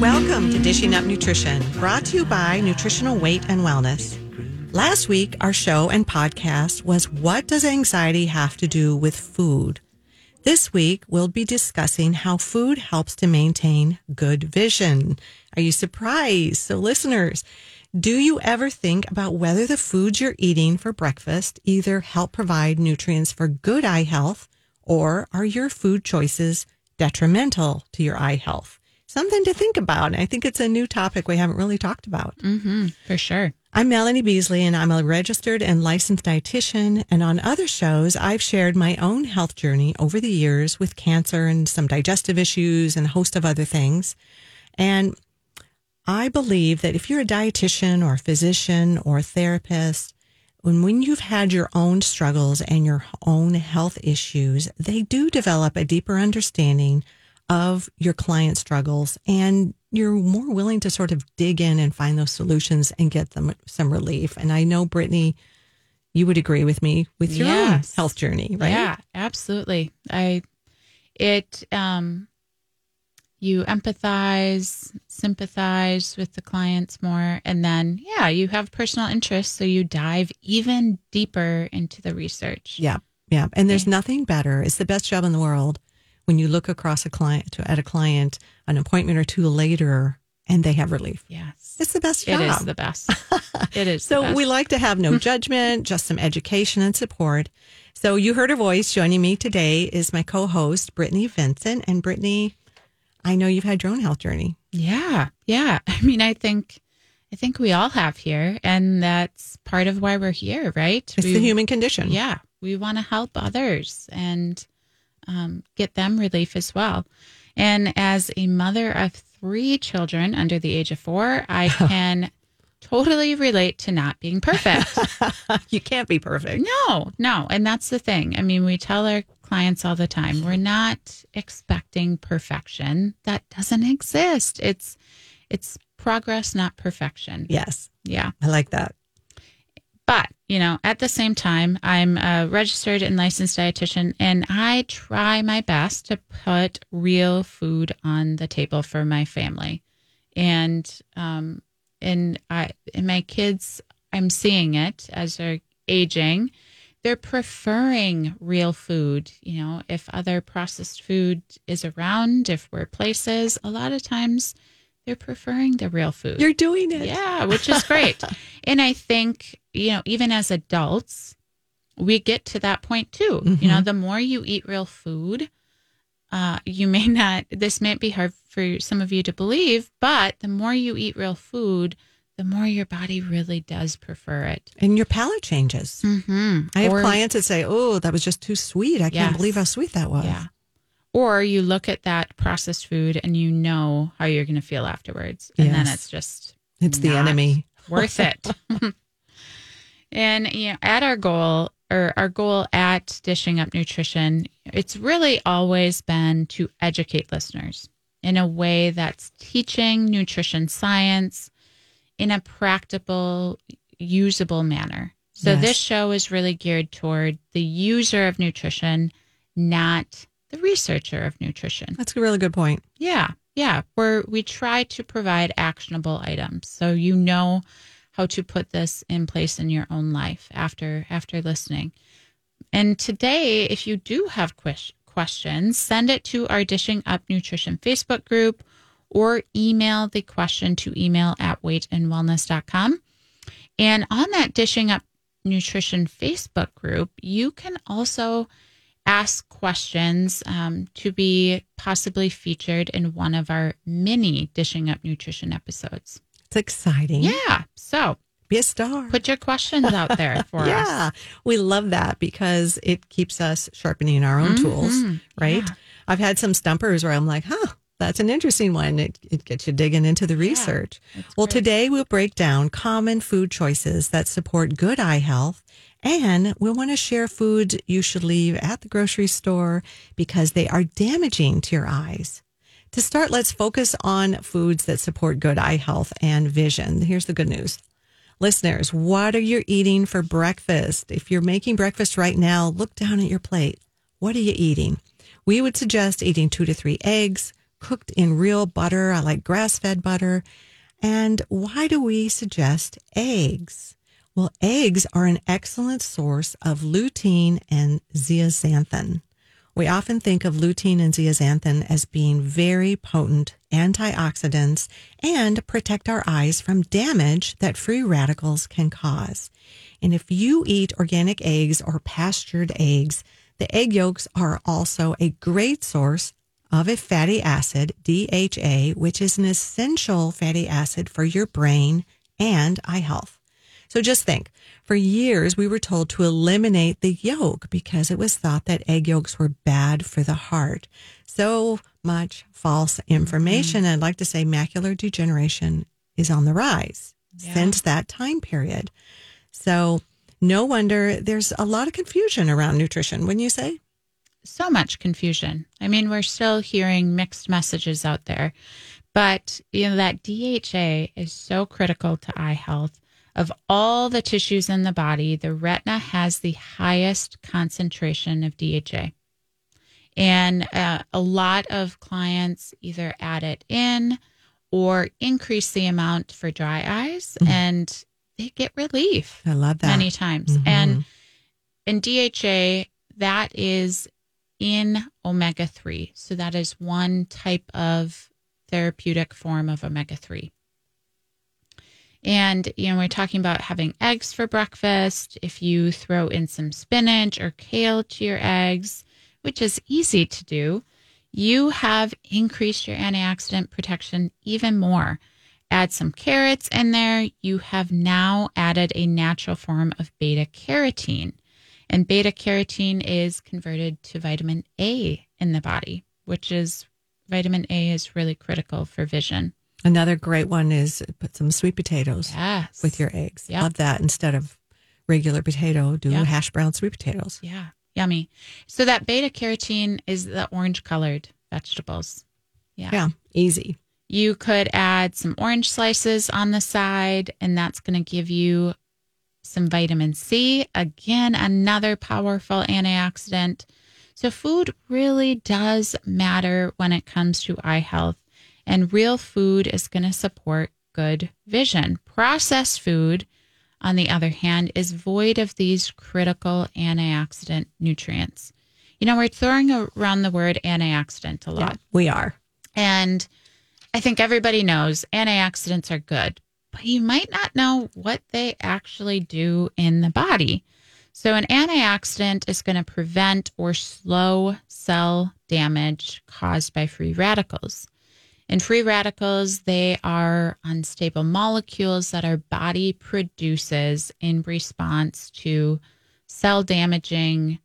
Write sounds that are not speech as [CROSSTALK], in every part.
Welcome to Dishing Up Nutrition, brought to you by Nutritional Weight and Wellness. Last week, our show and podcast was What Does Anxiety Have to Do with Food? This week, we'll be discussing how food helps to maintain good vision. Are you surprised? So, listeners, do you ever think about whether the foods you're eating for breakfast either help provide nutrients for good eye health or are your food choices detrimental to your eye health? Something to think about. I think it's a new topic we haven't really talked about. Mm-hmm, for sure. I'm Melanie Beasley, and I'm a registered and licensed dietitian. And on other shows, I've shared my own health journey over the years with cancer and some digestive issues and a host of other things. And I believe that if you're a dietitian or a physician or a therapist, when, when you've had your own struggles and your own health issues, they do develop a deeper understanding of your client struggles and you're more willing to sort of dig in and find those solutions and get them some relief. And I know, Brittany, you would agree with me with your Yes. own health journey, right? Yeah, absolutely. I it um you empathize, sympathize with the clients more and then yeah, you have personal interest so you dive even deeper into the research. Yeah. Yeah. And there's nothing better. It's the best job in the world when you look across a client to, at a client an appointment or two later and they have relief. Yes. It's the best It job. [LAUGHS] is the best. It is. So we like to have no [LAUGHS] judgment, just some education and support. So you heard her voice. Joining me today is my co-host Brittany Vincent. And Brittany, I know you've had your own health journey. Yeah, yeah. [LAUGHS] I mean, I think, I think we all have here, and that's part of why we're here, right? It's We- the human condition. Yeah, we want to help others and um, get them relief as well. And as a mother of three children under the age of four, I [LAUGHS] can totally relate to not being perfect. [LAUGHS] you can't be perfect. No, no. And that's the thing. I mean, we tell our clients all the time we're not expecting perfection. That doesn't exist. It's it's progress, not perfection. Yes, Yeah. I like that. But, you know, at the same time, I'm a registered and licensed dietitian and I try my best to put real food on the table for my family. And um and I and my kids I'm seeing it as they're aging. They're preferring real food. You know, if other processed food is around, if we're places, a lot of times they're preferring the real food. You're doing it. Yeah, which is great. [LAUGHS] and I think, you know, even as adults, we get to that point too. You know, the more you eat real food, uh, you may not, this might be hard for some of you to believe, but the more you eat real food, the more your body really does prefer it. And your palate changes. Mm-hmm. I have clients that say, "Oh, that was just too sweet. I can't believe how sweet that was." Yeah. Or you look at that processed food and you know how you're going to feel afterwards. And then it's just It's the enemy. worth it. [LAUGHS] and you know, at our goal or our goal at Dishing Up Nutrition, it's really always been to educate listeners in a way that's teaching nutrition science in a practical, usable manner. So Yes. this show is really geared toward the user of nutrition, not the researcher of nutrition. That's a really good point. Yeah, yeah. Where we try to provide actionable items, so you know how to put this in place in your own life after after listening. And today, if you do have questions, send it to our Dishing Up Nutrition Facebook group or email the question to email at weightandwellness.com. And on that Dishing Up Nutrition Facebook group, you can also ask questions um, to be possibly featured in one of our mini Dishing Up Nutrition episodes. It's exciting. Yeah. So Be a star. put your questions out there [LAUGHS] for us. yeah, we love that because it keeps us sharpening our own tools, Mhm. right? Yeah. I've had some stumpers where I'm like, huh, that's an interesting one. It, it gets you digging into the research. That's well, great. today we'll break down common food choices that support good eye health. And we want to share foods you should leave at the grocery store because they are damaging to your eyes. To start, let's focus on foods that support good eye health and vision. Here's the good news. Listeners, what are you eating for breakfast? If you're making breakfast right now, look down at your plate. What are you eating? We would suggest eating two to three eggs, cooked in real butter. I like grass fed butter. And why do we suggest eggs? Well, eggs are an excellent source of lutein and zeaxanthin. We often think of lutein and zeaxanthin as being very potent antioxidants and protect our eyes from damage that free radicals can cause. And if you eat organic eggs or pastured eggs, the egg yolks are also a great source of a fatty acid, DHA, which is an essential fatty acid for your brain and eye health. So just think for years, we were told to eliminate the yolk because it was thought that egg yolks were bad for the heart. So much false information. Mm-hmm. I'd like to say macular degeneration is on the rise yeah. since that time period. So no wonder there's a lot of confusion around nutrition, wouldn't you say? So much confusion. I mean, we're still hearing mixed messages out there. But, you know, that DHA is so critical to eye health. Of all the tissues in the body, the retina has the highest concentration of DHA. And uh, a lot of clients either add it in or increase the amount for dry eyes mm-hmm. and they get relief. I love that. Many times. Mm-hmm. And in DHA, that is in omega 3. So that is one type of therapeutic form of omega 3. And, you know, we're talking about having eggs for breakfast. If you throw in some spinach or kale to your eggs, which is easy to do, you have increased your antioxidant protection even more. Add some carrots in there. You have now added a natural form of beta carotene. And beta carotene is converted to vitamin A in the body, which is vitamin A is really critical for vision. Another great one is put some sweet potatoes yes. with your eggs. Yep. Love that. Instead of regular potato, do yep. hash brown sweet potatoes. Yeah, yummy. So that beta carotene is the orange colored vegetables. Yeah. Yeah, easy. You could add some orange slices on the side, and that's going to give you some vitamin C. Again, another powerful antioxidant. So, food really does matter when it comes to eye health and real food is going to support good vision. Processed food, on the other hand, is void of these critical antioxidant nutrients. You know, we're throwing around the word antioxidant a lot. Yeah, we are. And I think everybody knows antioxidants are good, but you might not know what they actually do in the body. So, an antioxidant is going to prevent or slow cell damage caused by free radicals. And free radicals, they are unstable molecules that our body produces in response to cell damaging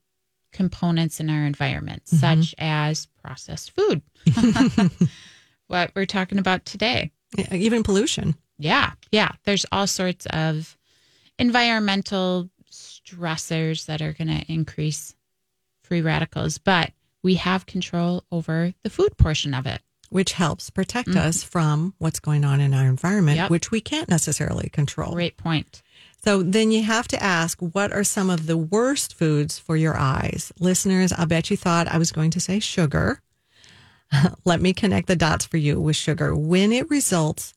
components in our environment, mm-hmm. such as processed food. [LAUGHS] [LAUGHS] what we're talking about today. even pollution. Yeah. Yeah. There's all sorts of environmental stressors that are going to increase free radicals, but we have control over the food portion of it which helps protect mm-hmm. us from what's going on in our environment, yep. which we can't necessarily control. Great point. So then you have to ask, what are some of the worst foods for your eyes? Listeners, I bet you thought I was going to say sugar. [LAUGHS] Let me connect the dots for you with sugar. When it results,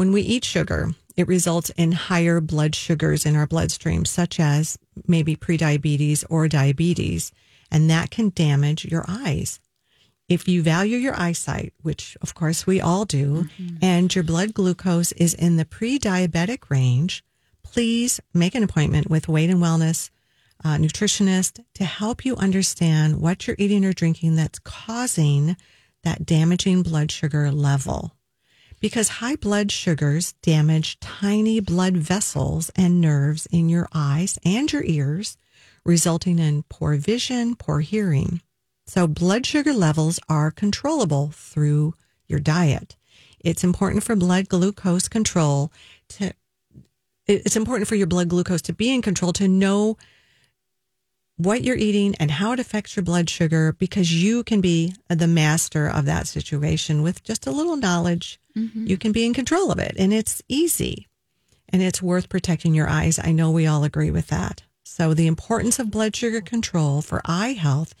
when we eat sugar, it results in higher blood sugars in our bloodstream, such as maybe prediabetes or diabetes, and that can damage your eyes if you value your eyesight, which of course we all do, mm-hmm. and your blood glucose is in the pre diabetic range, please make an appointment with Weight and Wellness uh, nutritionist to help you understand what you're eating or drinking that's causing that damaging blood sugar level. Because high blood sugars damage tiny blood vessels and nerves in your eyes and your ears, resulting in poor vision, poor hearing. So blood sugar levels are controllable through your diet. It's important for blood glucose control to it's important for your blood glucose to be in control to know what you're eating and how it affects your blood sugar because you can be the master of that situation with just a little knowledge. Mm-hmm. You can be in control of it and it's easy and it's worth protecting your eyes. I know we all agree with that. So the importance of blood sugar control for eye health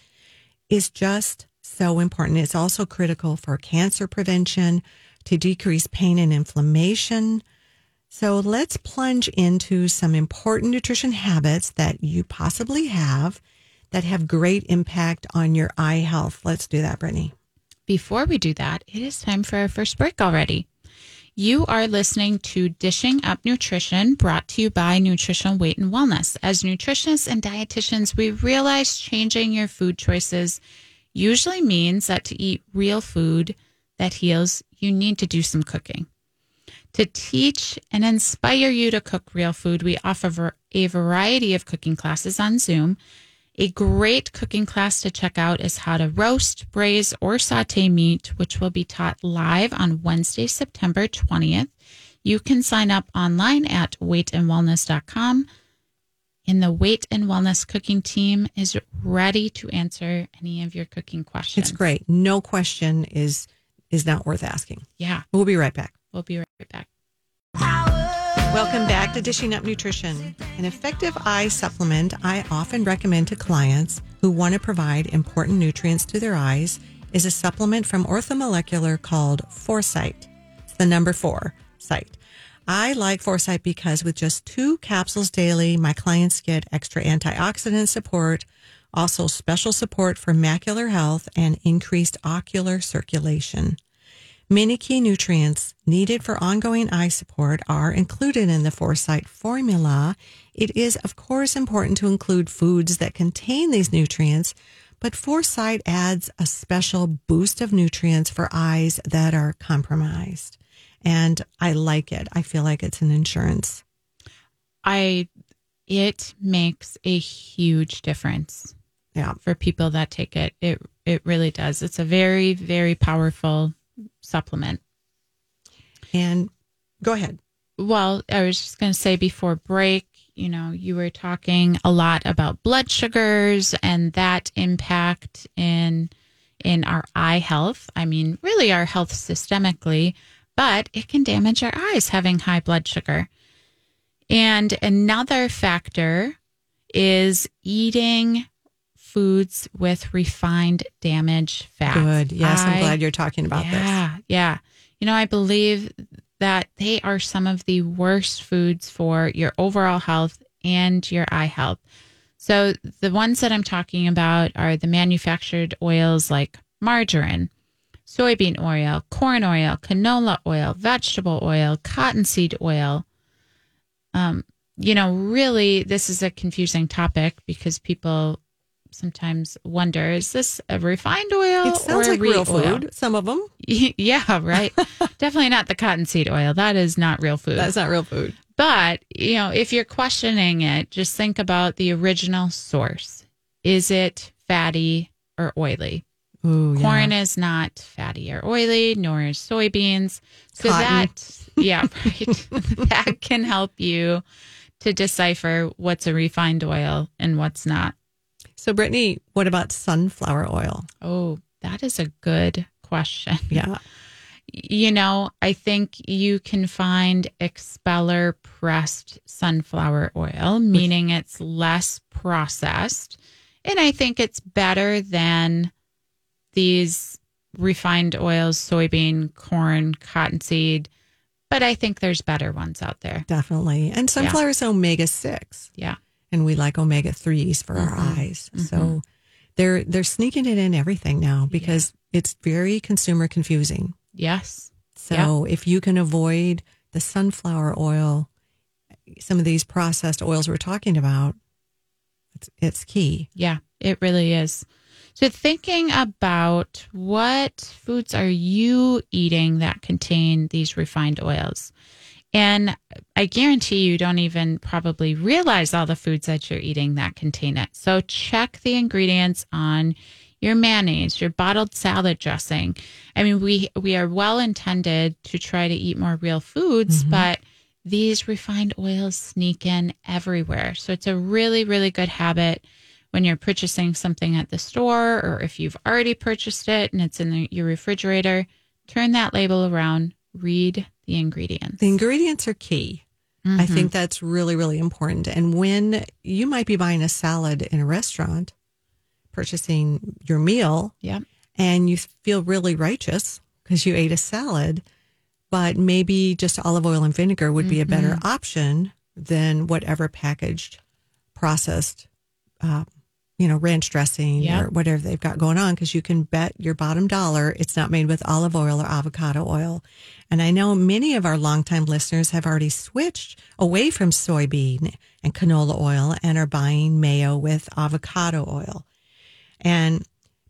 is just So important. It's also critical for cancer prevention, to decrease pain and inflammation. So let's plunge into some important nutrition habits that you possibly have that have great impact on your eye health. Let's do that, Brittany. Before we do that, it is time for our first break already. You are listening to Dishing Up Nutrition, brought to you by Nutritional Weight and Wellness. As nutritionists and dietitians, we realize changing your food choices usually means that to eat real food that heals, you need to do some cooking. To teach and inspire you to cook real food, we offer a variety of cooking classes on Zoom a great cooking class to check out is how to roast, braise, or saute meat, which will be taught live on Wednesday, September 20th. You can sign up online at weightandwellness.com. And the Weight and Wellness cooking team is ready to answer any of your cooking questions. It's great. No question is is not worth asking. Yeah. We'll be right back. We'll be right back. Welcome back to Dishing Up Nutrition. An effective eye supplement I often recommend to clients who want to provide important nutrients to their eyes is a supplement from Orthomolecular called Foresight. It's the number four, sight. I like Foresight because with just two capsules daily, my clients get extra antioxidant support, also special support for macular health and increased ocular circulation. Many key nutrients needed for ongoing eye support are included in the Foresight formula. It is, of course, important to include foods that contain these nutrients, but Foresight adds a special boost of nutrients for eyes that are compromised. And I like it. I feel like it's an insurance. I, it makes a huge difference. Yeah. For people that take it, it, it really does. It's a very, very powerful supplement. And go ahead. Well, I was just going to say before break, you know, you were talking a lot about blood sugars and that impact in in our eye health. I mean, really our health systemically, but it can damage our eyes having high blood sugar. And another factor is eating foods with refined damage fats. Good. Yes, I, am glad you're talking about yeah, this. Yeah. Yeah. You know, I believe that they are some of the worst foods for your overall health and your eye health. So the ones that I'm talking about are the manufactured oils like margarine, soybean oil, corn oil, canola oil, vegetable oil, cottonseed oil. Um, you know, really, this is a confusing topic because people sometimes wonder is this a refined oil it sounds or like real oil? food some of them [LAUGHS] yeah right. [LAUGHS] Definitely not the cottonseed oil. That is not real food. That's not real food. But you know if you're questioning it just think about the original source. Is it fatty or oily? Ooh, corn yeah. is not fatty or oily nor is soybeans. So Cotton. that [LAUGHS] yeah right. That can help you to decipher what's a refined oil and what's not so, Brittany, what about sunflower oil? Oh, that is a good question. Yeah. [LAUGHS] You know, I think you can find expeller pressed sunflower oil, meaning it's less processed. And I think it's better than these refined oils, soybean, corn, cottonseed. But I think there's better ones out there. Definitely. And sunflower yeah. is omega 6. Yeah and we like omega threes for mm-hmm. our eyes. Mm-hmm. So they're they're sneaking it in everything now because yeah. it's very consumer confusing. Yes. So if you can avoid the sunflower oil, some of these processed oils we're talking about, it's it's key. Yeah, it really is. So thinking about what foods are you eating that contain these refined oils? And I guarantee you don't even probably realize all the foods that you're eating that contain it. So check the ingredients on your mayonnaise, your bottled salad dressing. I mean, we we are well intended to try to eat more real foods, mm-hmm. but these refined oils sneak in everywhere. So it's a really really good habit when you're purchasing something at the store or if you've already purchased it and it's in the, your refrigerator, turn that label around, read the ingredients. The ingredients are key. Mm-hmm. I think that's really, really important. And when you might be buying a salad in a restaurant, purchasing your meal, yeah. and you feel really righteous because you ate a salad, but maybe just olive oil and vinegar would be a better Mm-hmm. option than whatever packaged, processed, uh, you know, ranch dressing Yeah. or whatever they've got going on. Because you can bet your bottom dollar it's not made with olive oil or avocado oil. And I know many of our longtime listeners have already switched away from soybean and canola oil and are buying mayo with avocado oil. And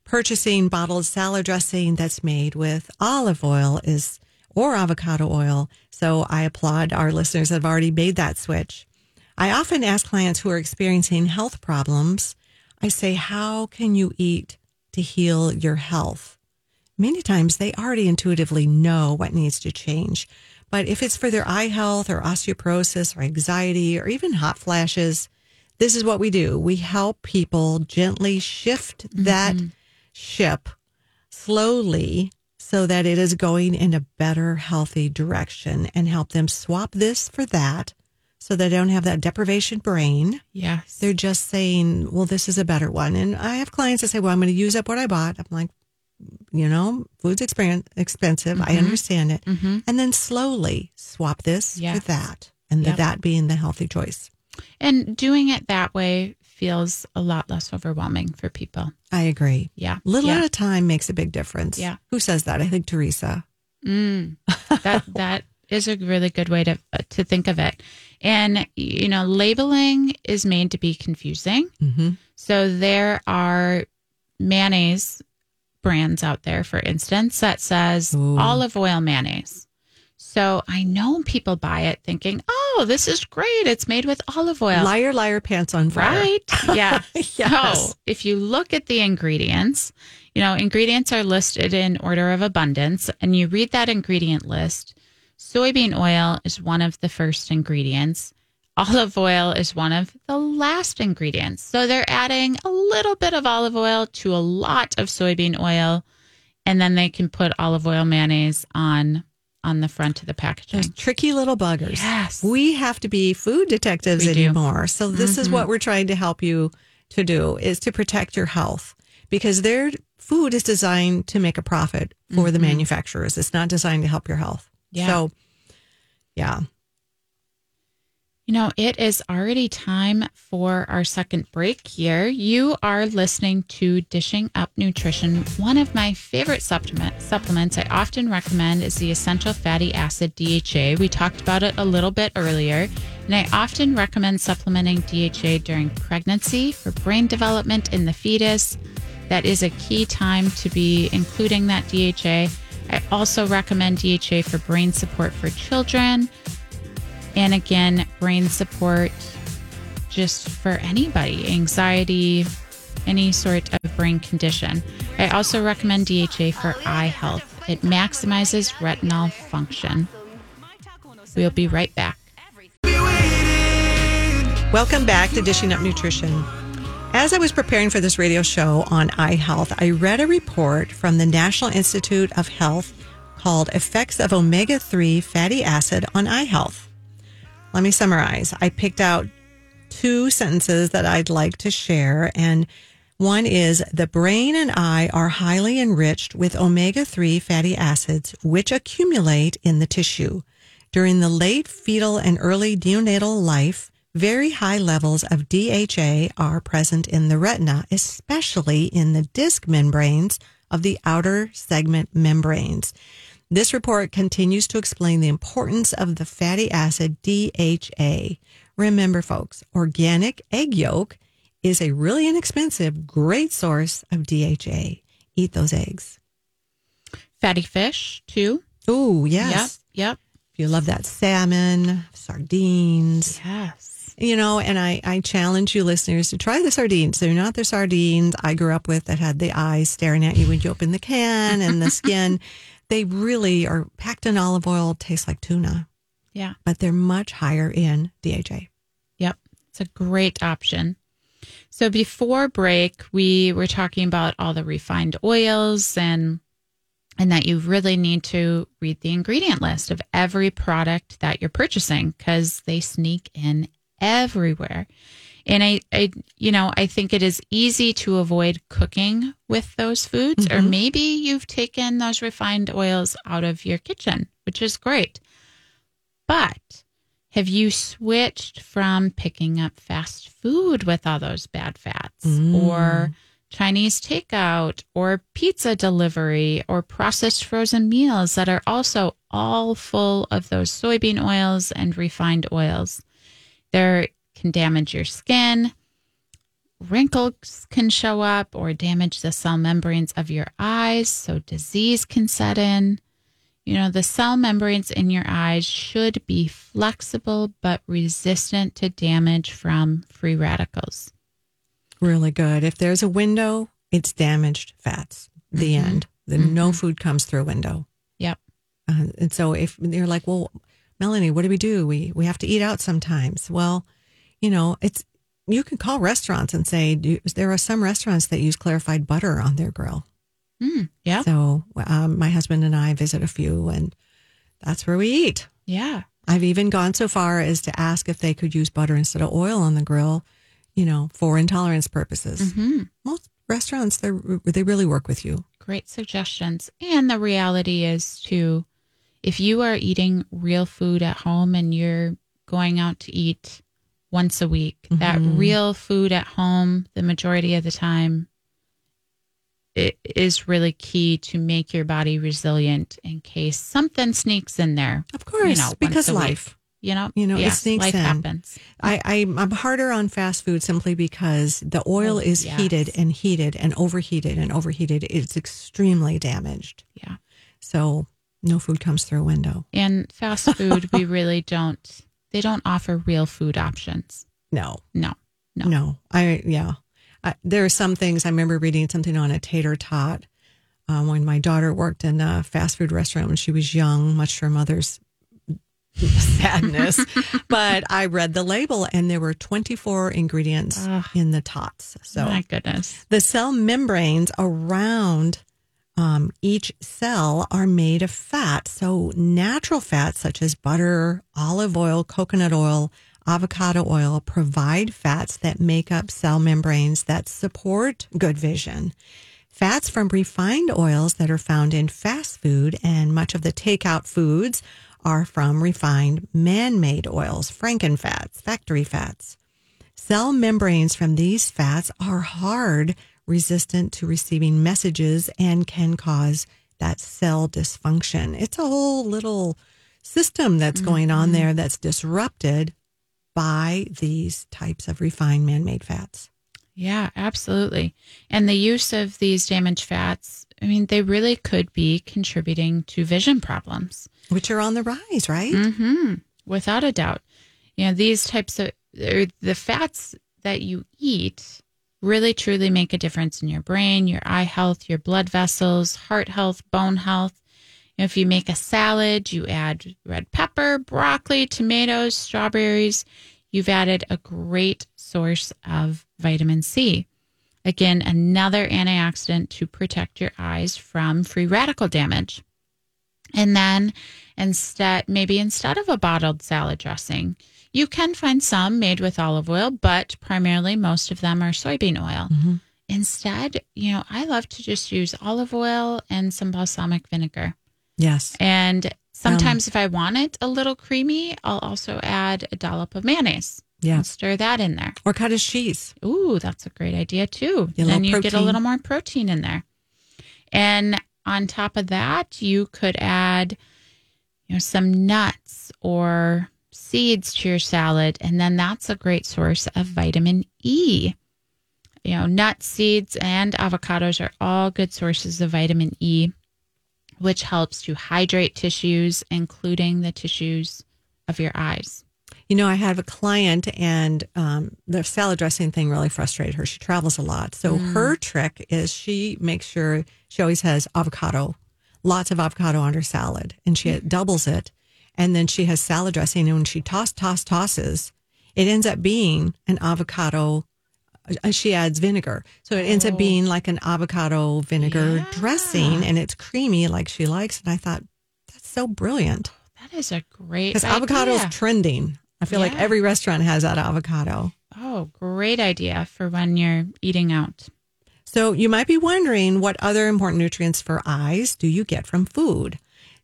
purchasing bottled salad dressing that's made with olive oil is or avocado oil. So I applaud our listeners that have already made that switch. I often ask clients who are experiencing health problems, I say, How can you eat to heal your health? Many times they already intuitively know what needs to change. But if it's for their eye health or osteoporosis or anxiety or even hot flashes, this is what we do. We help people gently shift that mm-hmm. ship slowly so that it is going in a better, healthy direction and help them swap this for that so they don't have that deprivation brain. Yes. They're just saying, well, this is a better one. And I have clients that say, well, I'm going to use up what I bought. I'm like, you know, food's expen- expensive. I mm-hmm. understand it. Mm-hmm. And then slowly swap this Yes. for that. And the Yep. that being the healthy choice. And doing it that way feels a lot less overwhelming for people. I agree. Yeah. Little yeah. at a time makes a big difference. Yeah. Who says that? I think Teresa. Mm, that that is a really good way to uh, to think of it. And you know, labeling is made to be confusing. Mm-hmm. So there are mayonnaise brands out there, for instance, that says Ooh. olive oil mayonnaise. So I know people buy it thinking, "Oh, this is great! It's made with olive oil." Liar, liar, pants on fire. Right? [LAUGHS] Yeah. Yes. So if you look at the ingredients, you know, ingredients are listed in order of abundance, and you read that ingredient list. Soybean oil is one of the first ingredients. Olive oil is one of the last ingredients. So they're adding a little bit of olive oil to a lot of soybean oil, and then they can put olive oil mayonnaise on on the front of the packaging. Those tricky little buggers. Yes. We have to be food detectives We do. Mm-hmm. anymore. So this is what we're trying to help you to do is to protect your health because their food is designed to make a profit for the manufacturers. It's not designed to help your health. Mm-hmm. Yeah. So yeah. You know, it is already time for our second break here. You are listening to Dishing Up Nutrition. One of my favorite supplement, supplements I often recommend is the essential fatty acid DHA. We talked about it a little bit earlier, and I often recommend supplementing DHA during pregnancy for brain development in the fetus. That is a key time to be including that DHA. I also recommend DHA for brain support for children. And again, brain support just for anybody, anxiety, any sort of brain condition. I also recommend DHA for eye health. It maximizes retinal function. We'll be right back. Welcome back to Dishing Up Nutrition. As I was preparing for this radio show on eye health, I read a report from the National Institute of Health called Effects of Omega 3 Fatty Acid on Eye Health. Let me summarize. I picked out two sentences that I'd like to share. And one is the brain and eye are highly enriched with omega 3 fatty acids, which accumulate in the tissue. During the late fetal and early neonatal life, very high levels of DHA are present in the retina, especially in the disc membranes of the outer segment membranes. This report continues to explain the importance of the fatty acid DHA. Remember, folks, organic egg yolk is a really inexpensive, great source of DHA. Eat those eggs. Fatty fish, too. Oh, yes. Yep. If you love that salmon, sardines, Yes. You know, and I, I challenge you listeners to try the sardines. They're not the sardines I grew up with that had the eyes staring at you when you open the can and the skin. [LAUGHS] they really are packed in olive oil, taste like tuna, Yeah. but they're much higher in DHA. Yep. It's a great option. So before break, we were talking about all the refined oils and and that you really need to read the ingredient list of every product that you're purchasing because they sneak in everywhere. And I, I, you know, I think it is easy to avoid cooking with those foods, or mm-hmm. maybe you've taken those refined oils out of your kitchen, which is great. But have you switched from picking up fast food with all those bad fats mm. or Chinese takeout or pizza delivery or processed frozen meals that are also all full of those soybean oils and refined oils? They can damage your skin. Wrinkles can show up or damage the cell membranes of your eyes, so disease can set in. You know, the cell membranes in your eyes should be flexible but resistant to damage from free radicals. Really good. If there's a window, it's damaged fats. The end. The no food comes through a window. Yep. Uh, and so if you're like, well, Melanie, what do we do? We we have to eat out sometimes. Well, you know, it's you can call restaurants and say do, there are some restaurants that use clarified butter on their grill. Mm, yeah. So um, my husband and I visit a few, and that's where we eat. Yeah. I've even gone so far as to ask if they could use butter instead of oil on the grill, you know, for intolerance purposes. hmm Most restaurants, they they really work with you. Great suggestions. And the reality is, too, if you are eating real food at home and you're going out to eat once a week, that mm-hmm. real food at home, the majority of the time, it is really key to make your body resilient in case something sneaks in there. Of course, once because a week. life. You know, You know, it yes, sneaks life in. happens. I, I I'm harder on fast food simply because the oil Oh, is yes. heated and heated and overheated and overheated. It's extremely damaged. Yeah. So no food comes through a window. And fast [LAUGHS] food, we really don't, they don't offer real food options. No, No, no. no. I yeah. I, there are some things. I remember reading something on a tater tot um, when my daughter worked in a fast food restaurant when she was young, much to her mother's [LAUGHS] sadness. [LAUGHS] but I read the label and there were 24 ingredients Ugh. in the tots. So My goodness. The cell membranes around um, each cell are made of fat. So, natural fats such as butter, olive oil, coconut oil, avocado oil provide fats that make up cell membranes that support good vision. Fats from refined oils that are found in fast food and much of the takeout foods are from refined man made oils, frankenfats, factory fats. Cell membranes from these fats are hard, resistant to receiving messages, and can cause that cell dysfunction. It's a whole little system that's going on there that's disrupted by these types of refined man made fats. Yeah, absolutely. And the use of these damaged fats, I mean, they really could be contributing to vision problems. Which are on the rise, right? hmm Without a doubt. You know, these types of the fats that you eat really truly make a difference in your brain, your eye health, your blood vessels, heart health, bone health. If you make a salad, you add red pepper, broccoli, tomatoes, strawberries, you've added a great source of vitamin C. Again, another antioxidant to protect your eyes from free radical damage. And then instead, maybe instead of a bottled salad dressing, you can find some made with olive oil, but primarily most of them are soybean oil. Mm-hmm. Instead, you know, I love to just use olive oil and some balsamic vinegar. Yes. And sometimes if I want it a little creamy, I'll also add a dollop of mayonnaise Yeah. stir that in there. Or cottage cheese. Ooh, that's a great idea too. Get then you get a little more protein in there. And on top of that, you could add, you know, some nuts or seeds to your salad, and then that's a great source of vitamin E. You know, nuts, seeds, and avocados are all good sources of vitamin E, which helps to hydrate tissues, including the tissues of your eyes. You know, I have a client, and um, the salad dressing thing really frustrated her. She travels a lot, so her trick is she makes sure she always has avocado, lots of avocado on her salad, and she doubles it, and then she has salad dressing. And when she toss, toss, tosses, it ends up being an avocado. uh, She adds vinegar, so it ends up being like an avocado vinegar dressing, and it's creamy like she likes. And I thought that's so brilliant That is a great because avocado is trending. I feel like every restaurant has that avocado. Oh, Oh, great idea for when you're eating out. So you might be wondering what other important nutrients for eyes do you get from food?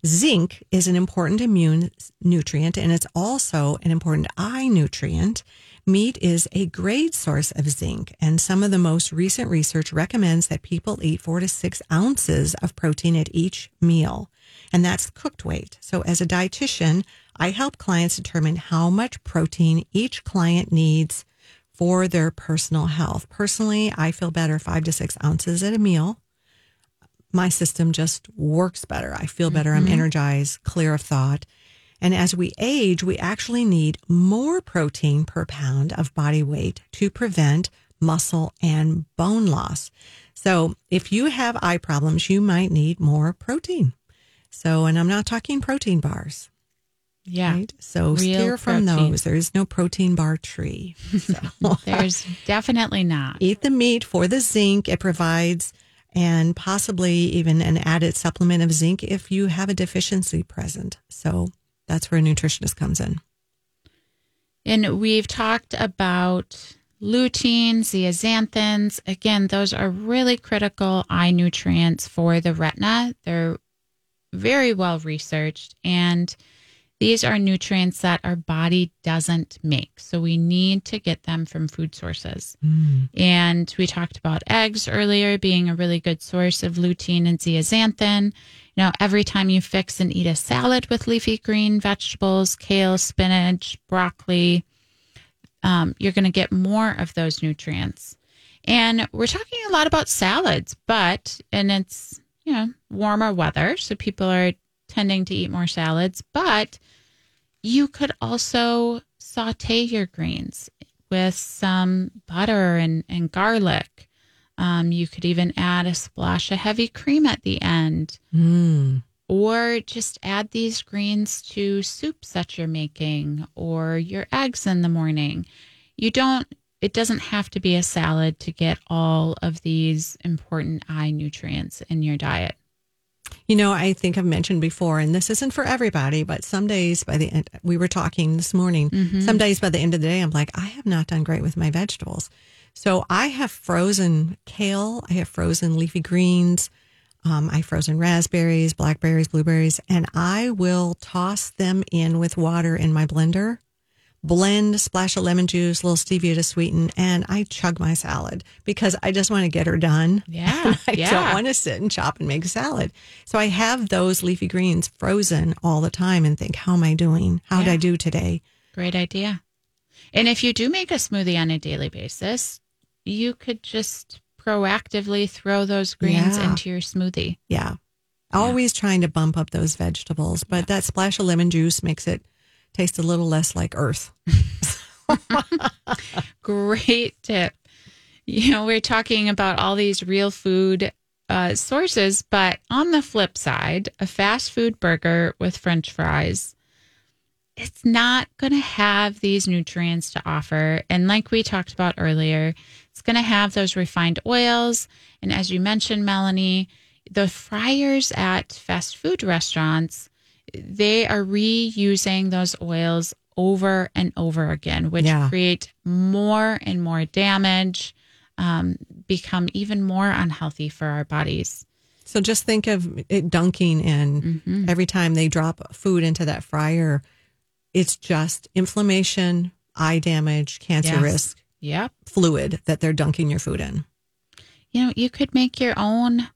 Zinc is an important immune nutrient and it's also an important eye nutrient. Meat is a great source of zinc, and some of the most recent research recommends that people eat four to six ounces of protein at each meal, and that's cooked weight. So, as a dietitian, I help clients determine how much protein each client needs for their personal health. Personally, I feel better five to six ounces at a meal. My system just works better. I feel better. I'm mm-hmm. energized, clear of thought. And as we age, we actually need more protein per pound of body weight to prevent muscle and bone loss. So if you have eye problems, you might need more protein. So, and I'm not talking protein bars. Yeah. Right? So Real steer from protein. those. There is no protein bar tree. [LAUGHS] So There's definitely not. eat the meat for the zinc it provides and possibly even an added supplement of zinc if you have a deficiency present. So that's where a nutritionist comes in. And we've talked about lutein, zeaxanthins. Again, those are really critical eye nutrients for the retina. They're very well researched and these are nutrients that our body doesn't make. So we need to get them from food sources. And we talked about eggs earlier being a really good source of lutein and zeaxanthin. You know, every time you fix and eat a salad with leafy green vegetables, kale, spinach, broccoli, um, you're going to get more of those nutrients. And we're talking a lot about salads, but, and it's, you know, warmer weather. So people are tending to eat more salads, but you could also saute your greens with some butter and, and garlic. Um, you could even add a splash of heavy cream at the end, Mm. or just add these greens to soups that you're making or your eggs in the morning. You don't, it doesn't have to be a salad to get all of these important eye nutrients in your diet. You know, I think I've mentioned before, and this isn't for everybody, but some days by the end, we were talking this morning, some days by the end of the day, I'm like, I have not done great with my vegetables. So I have frozen kale, I have frozen leafy greens, um, I have frozen raspberries, blackberries, blueberries, and I will toss them in with water in my blender, blend, splash of lemon juice, a little stevia to sweeten, and I chug my salad because I just want to get her done. Yeah, [LAUGHS] I yeah. don't want to sit and chop and make a salad. So I have those leafy greens frozen all the time and think, how am I doing? How did I do today? Great idea. And if you do make a smoothie on a daily basis, you could just proactively throw those greens Yeah. into your smoothie. Yeah. Always trying to bump up those vegetables, but that splash of lemon juice makes it taste a little less like earth. [LAUGHS] Great tip. You know, we're talking about all these real food uh, sources, but on the flip side, a fast food burger with french fries, it's not going to have these nutrients to offer. And like we talked about earlier, it's going to have those refined oils. And as you mentioned, Melanie, the fryers at fast food restaurants, they are reusing those oils over and over again, which Yeah. create more and more damage, um, become even more unhealthy for our bodies. So just think of it dunking in every time they drop food into that fryer. It's just inflammation, eye damage, cancer Yes. risk Yep. fluid that they're dunking your food in. You know, you could make your own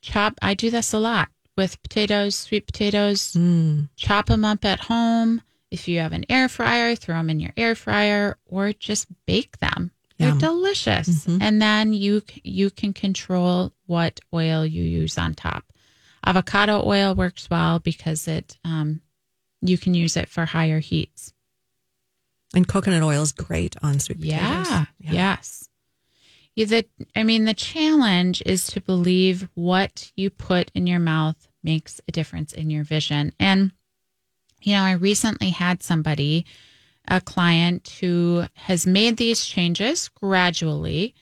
chop. I do this a lot with potatoes, sweet potatoes. Mm. Chop them up at home. If you have an air fryer, throw them in your air fryer or just bake them. They're Yum. delicious. And then you you can control what oil you use on top. Avocado oil works well because it um, you can use it for higher heats. And coconut oil is great on sweet potatoes. Yeah. Yes. The, I mean, the challenge is to believe what you put in your mouth makes a difference in your vision. And, you know, I recently had somebody, a client who has made these changes gradually,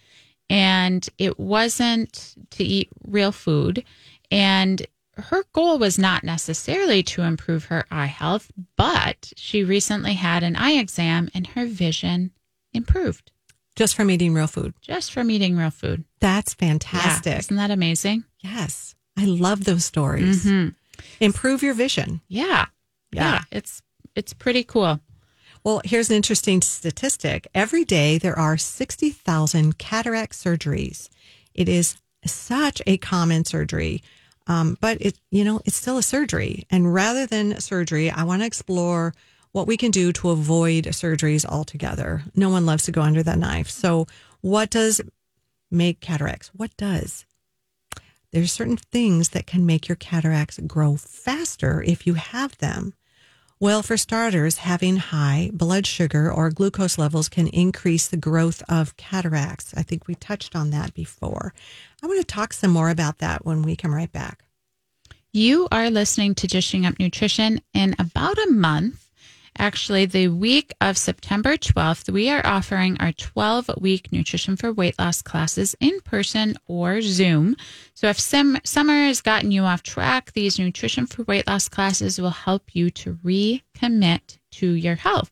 and it wasn't to eat real food. And her goal was not necessarily to improve her eye health, but she recently had an eye exam and her vision improved. Just from eating real food. just from eating real food. That's Yeah. fantastic. Isn't that amazing? Yes. I love those stories. Mhm. Improve your vision. Yeah. Yeah. It's it's pretty cool. Well, here's an interesting statistic. Every day there are 60,000 cataract surgeries. It is such a common surgery. Um, but it, you know, it's still a surgery. And rather than surgery, I want to explore what we can do to avoid surgeries altogether. No one loves to go under that knife. So, what does make cataracts? What does? There's certain things that can make your cataracts grow faster if you have them. Well, for starters, having high blood sugar or glucose levels can increase the growth of cataracts. I think we touched on that before. I want to talk some more about that when we come right back. You are listening to Dishing Up Nutrition in about a month. Actually, the week of September 12th, we are offering our 12 week Nutrition for Weight Loss classes in person or Zoom. So, if some, summer has gotten you off track, these Nutrition for Weight Loss classes will help you to recommit to your health.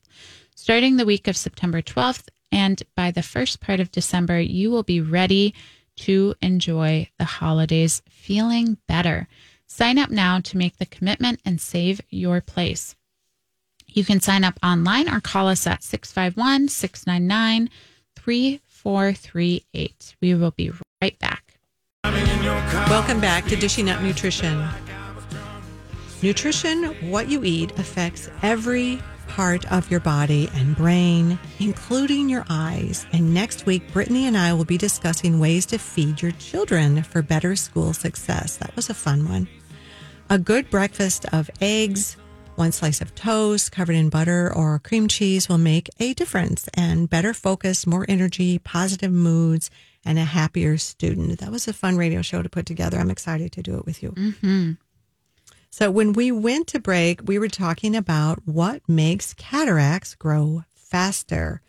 Starting the week of September 12th, and by the first part of December, you will be ready to enjoy the holidays feeling better. Sign up now to make the commitment and save your place. You can sign up online or call us at 651 699 3438. We will be right back. Welcome back to Dishing Up Nutrition. Nutrition, what you eat, affects every part of your body and brain, including your eyes. And next week, Brittany and I will be discussing ways to feed your children for better school success. That was a fun one. A good breakfast of eggs, one slice of toast covered in butter or cream cheese will make a difference and better focus, more energy, positive moods, and a happier student. That was a fun radio show to put together. I'm excited to do it with you. Mm-hmm. So, when we went to break, we were talking about what makes cataracts grow faster.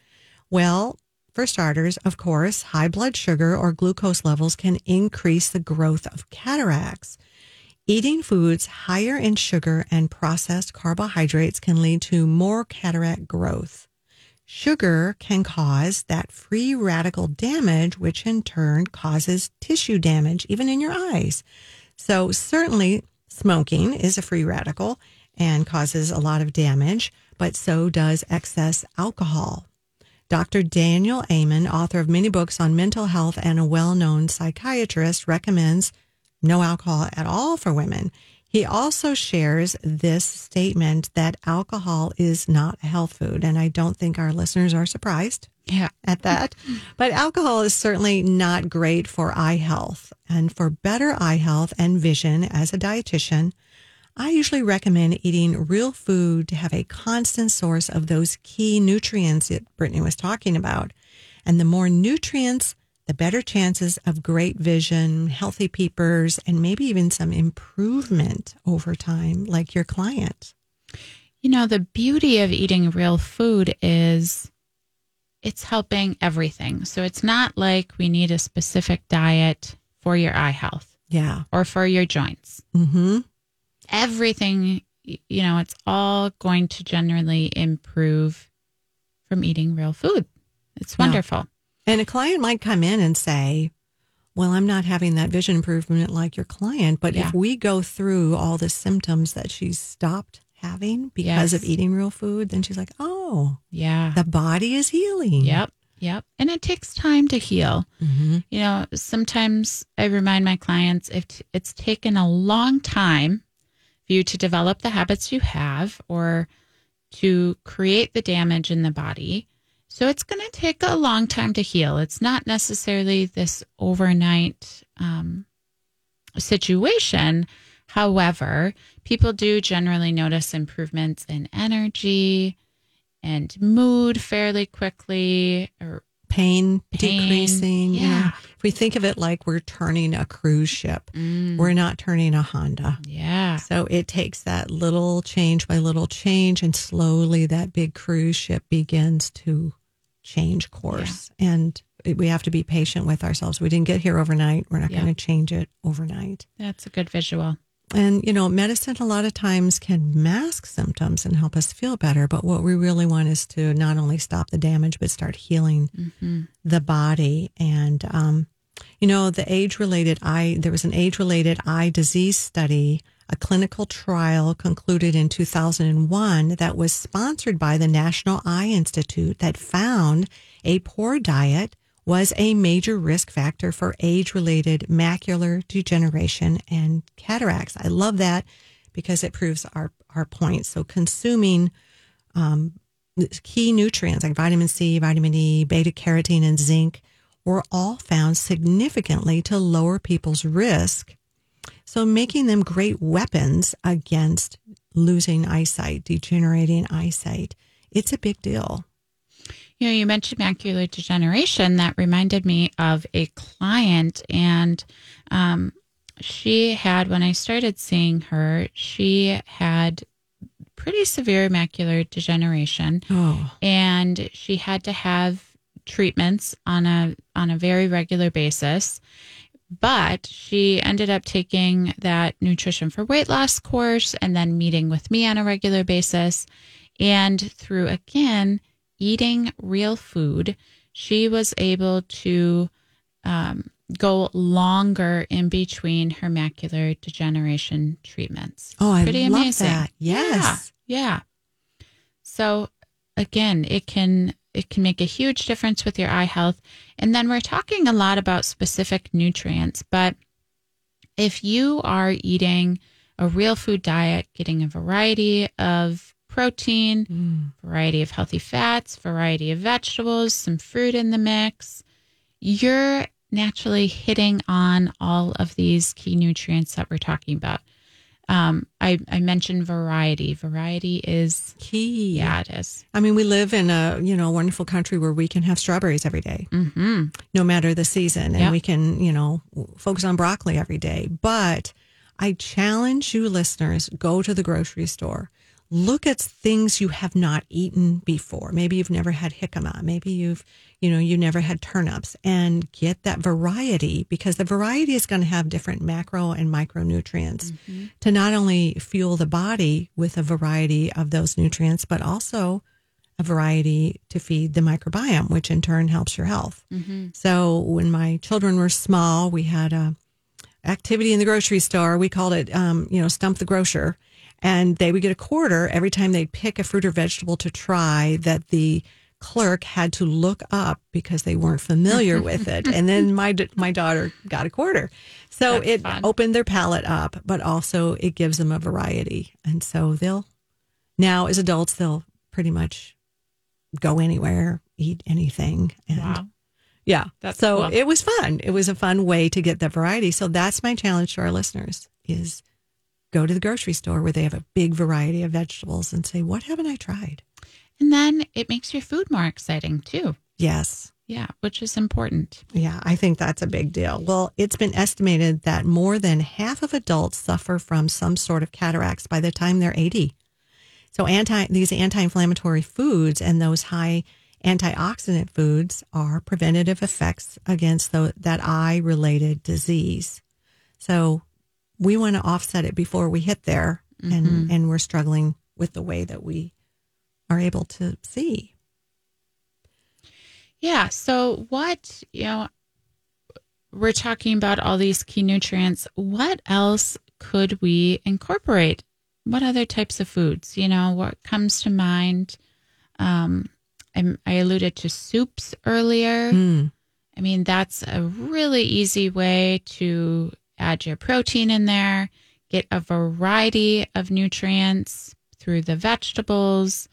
Well, for starters, of course, high blood sugar or glucose levels can increase the growth of cataracts. Eating foods higher in sugar and processed carbohydrates can lead to more cataract growth. Sugar can cause that free radical damage, which in turn causes tissue damage, even in your eyes. So, certainly, smoking is a free radical and causes a lot of damage, but so does excess alcohol. Dr. Daniel Amen, author of many books on mental health and a well known psychiatrist, recommends no alcohol at all for women. He also shares this statement that alcohol is not a health food. And I don't think our listeners are surprised Yeah. at that. [LAUGHS] But alcohol is certainly not great for eye health. And for better eye health and vision as a dietitian, I usually recommend eating real food to have a constant source of those key nutrients that Brittany was talking about. And the more nutrients, the better chances of great vision, healthy peepers, and maybe even some improvement over time, like your client. You know, the beauty of eating real food is it's helping everything. So it's not like we need a specific diet for your eye health Yeah. or for your joints. Mm-hmm. Everything, you know, it's all going to generally improve from eating real food. It's wonderful. And a client might come in and say, Well, I'm not having that vision improvement like your client. But Yeah. if we go through all the symptoms that she's stopped having because of eating real food, then she's like, Oh, Yeah. the body is healing. Yep. Yep. And it takes time to heal. hmm You know, sometimes I remind my clients if it's taken a long time for you to develop the habits you have or to create the damage in the body. So it's going to take a long time to heal. It's not necessarily this overnight um, situation. However, people do generally notice improvements in energy and mood fairly quickly or Pain, Pain, decreasing. you know. yeah. if we think of it like we're turning a cruise ship, Mm, we're not turning a Honda. yeah. So it takes that little change by little change, and slowly that big cruise ship begins to change course. And we have to be patient with ourselves. We didn't get here overnight. We're not Yeah. going to change it overnight. That's a good visual. And, you know, medicine a lot of times can mask symptoms and help us feel better. But what we really want is to not only stop the damage, but start healing Mm-hmm. the body. And, um, you know, the age related eye, there was an age related eye disease study, a clinical trial concluded in 2001 that was sponsored by the National Eye Institute that found a poor diet was a major risk factor for age related macular degeneration and cataracts. I love that because it proves our, our point. So consuming um, key nutrients like vitamin C, vitamin E, beta carotene, and zinc were all found significantly to lower people's risk. So making them great weapons against losing eyesight, degenerating eyesight. It's a big deal. You know, you mentioned macular degeneration. That reminded me of a client, and um, she had, when I started seeing her, she had pretty severe macular degeneration, Oh, and she had to have treatments on a on a very regular basis. But she ended up taking that nutrition for weight loss course and then meeting with me on a regular basis. And through again eating real food, she was able to um, go longer in between her macular degeneration treatments. oh, I Pretty love amazing. that. Yes. Yeah, yeah. So again, it can it can make a huge difference with your eye health. And then we're talking a lot about specific nutrients, but if you are eating a real food diet, getting a variety of protein, Mm. variety of healthy fats, variety of vegetables, some fruit in the mix, you're naturally hitting on all of these key nutrients that we're talking about. Um, I, I mentioned variety. Variety is, Key. yeah, it is. I mean, we live in a, you know, wonderful country where we can have strawberries every day. Mm-hmm. no matter the season. And Yep. we can, you know, focus on broccoli every day. But I challenge you listeners, go to the grocery store. Look at things you have not eaten before. Maybe you've never had jicama. Maybe you've, you know, you never had turnips and get that variety because the variety is going to have different macro and micronutrients to not only fuel the body with a variety of those nutrients, but also a variety to feed the microbiome, which in turn helps your health. So when my children were small, we had a activity in the grocery store. We called it, um, you know, stump the grocer, and they would get a quarter every time they'd pick a fruit or vegetable to try that the clerk had to look up because they weren't familiar [LAUGHS] with it. And then my my daughter got a quarter. So That's it fun. opened their palate up, but also it gives them a variety. And so they'll now as adults they'll pretty much go anywhere, eat anything and Wow. yeah. That's so cool. it was fun. It was a fun way to get the variety. So that's my challenge to our listeners is go to the grocery store where they have a big variety of vegetables and say, what haven't I tried? And then it makes your food more exciting too. Yes. Yeah, which is important. Yeah, I think that's a big deal. Well, it's been estimated that more than half of adults suffer from some sort of cataracts by the time they're 80. So anti these anti-inflammatory foods and those high antioxidant foods are preventative effects against the, that eye-related disease. So we want to offset it before we hit there and and we're struggling with the way that we are able to see. Yeah. So, what, you know, we're talking about all these key nutrients. What else could we incorporate? What other types of foods? You know, what comes to mind? Um, I, I alluded to soups earlier. Mm. I mean, that's a really easy way to add your protein in there, get a variety of nutrients through the vegetables.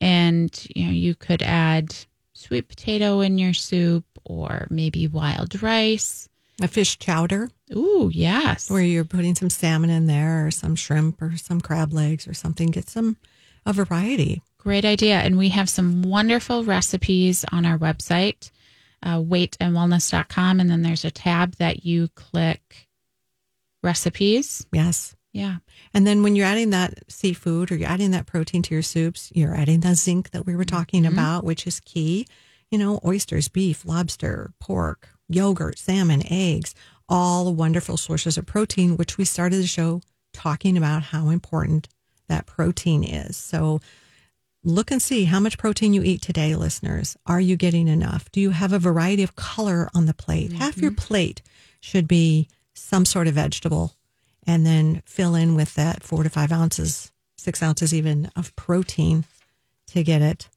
And, you know, you could add sweet potato in your soup or maybe wild rice. A fish chowder. Ooh, yes. where you're putting some salmon in there or some shrimp or some crab legs or something. Get some a variety. Great idea. And we have some wonderful recipes on our website, uh, weightandwellness.com. And then there's a tab that you click recipes. Yes. Yeah. And then when you're adding that seafood or you're adding that protein to your soups, you're adding the zinc that we were talking about, which is key. You know, oysters, beef, lobster, pork, yogurt, salmon, eggs, all wonderful sources of protein, which we started the show talking about how important that protein is. So look and see how much protein you eat today, listeners. Are you getting enough? Do you have a variety of color on the plate? Mm-hmm. Half your plate should be some sort of vegetable, and then fill in with that four to five ounces, six ounces even of protein to get it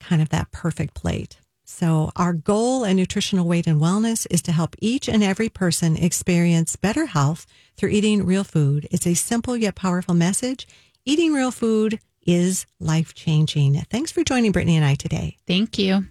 kind of that perfect plate. So, our goal in nutritional weight and wellness is to help each and every person experience better health through eating real food. It's a simple yet powerful message. Eating real food is life changing. Thanks for joining Brittany and I today. Thank you.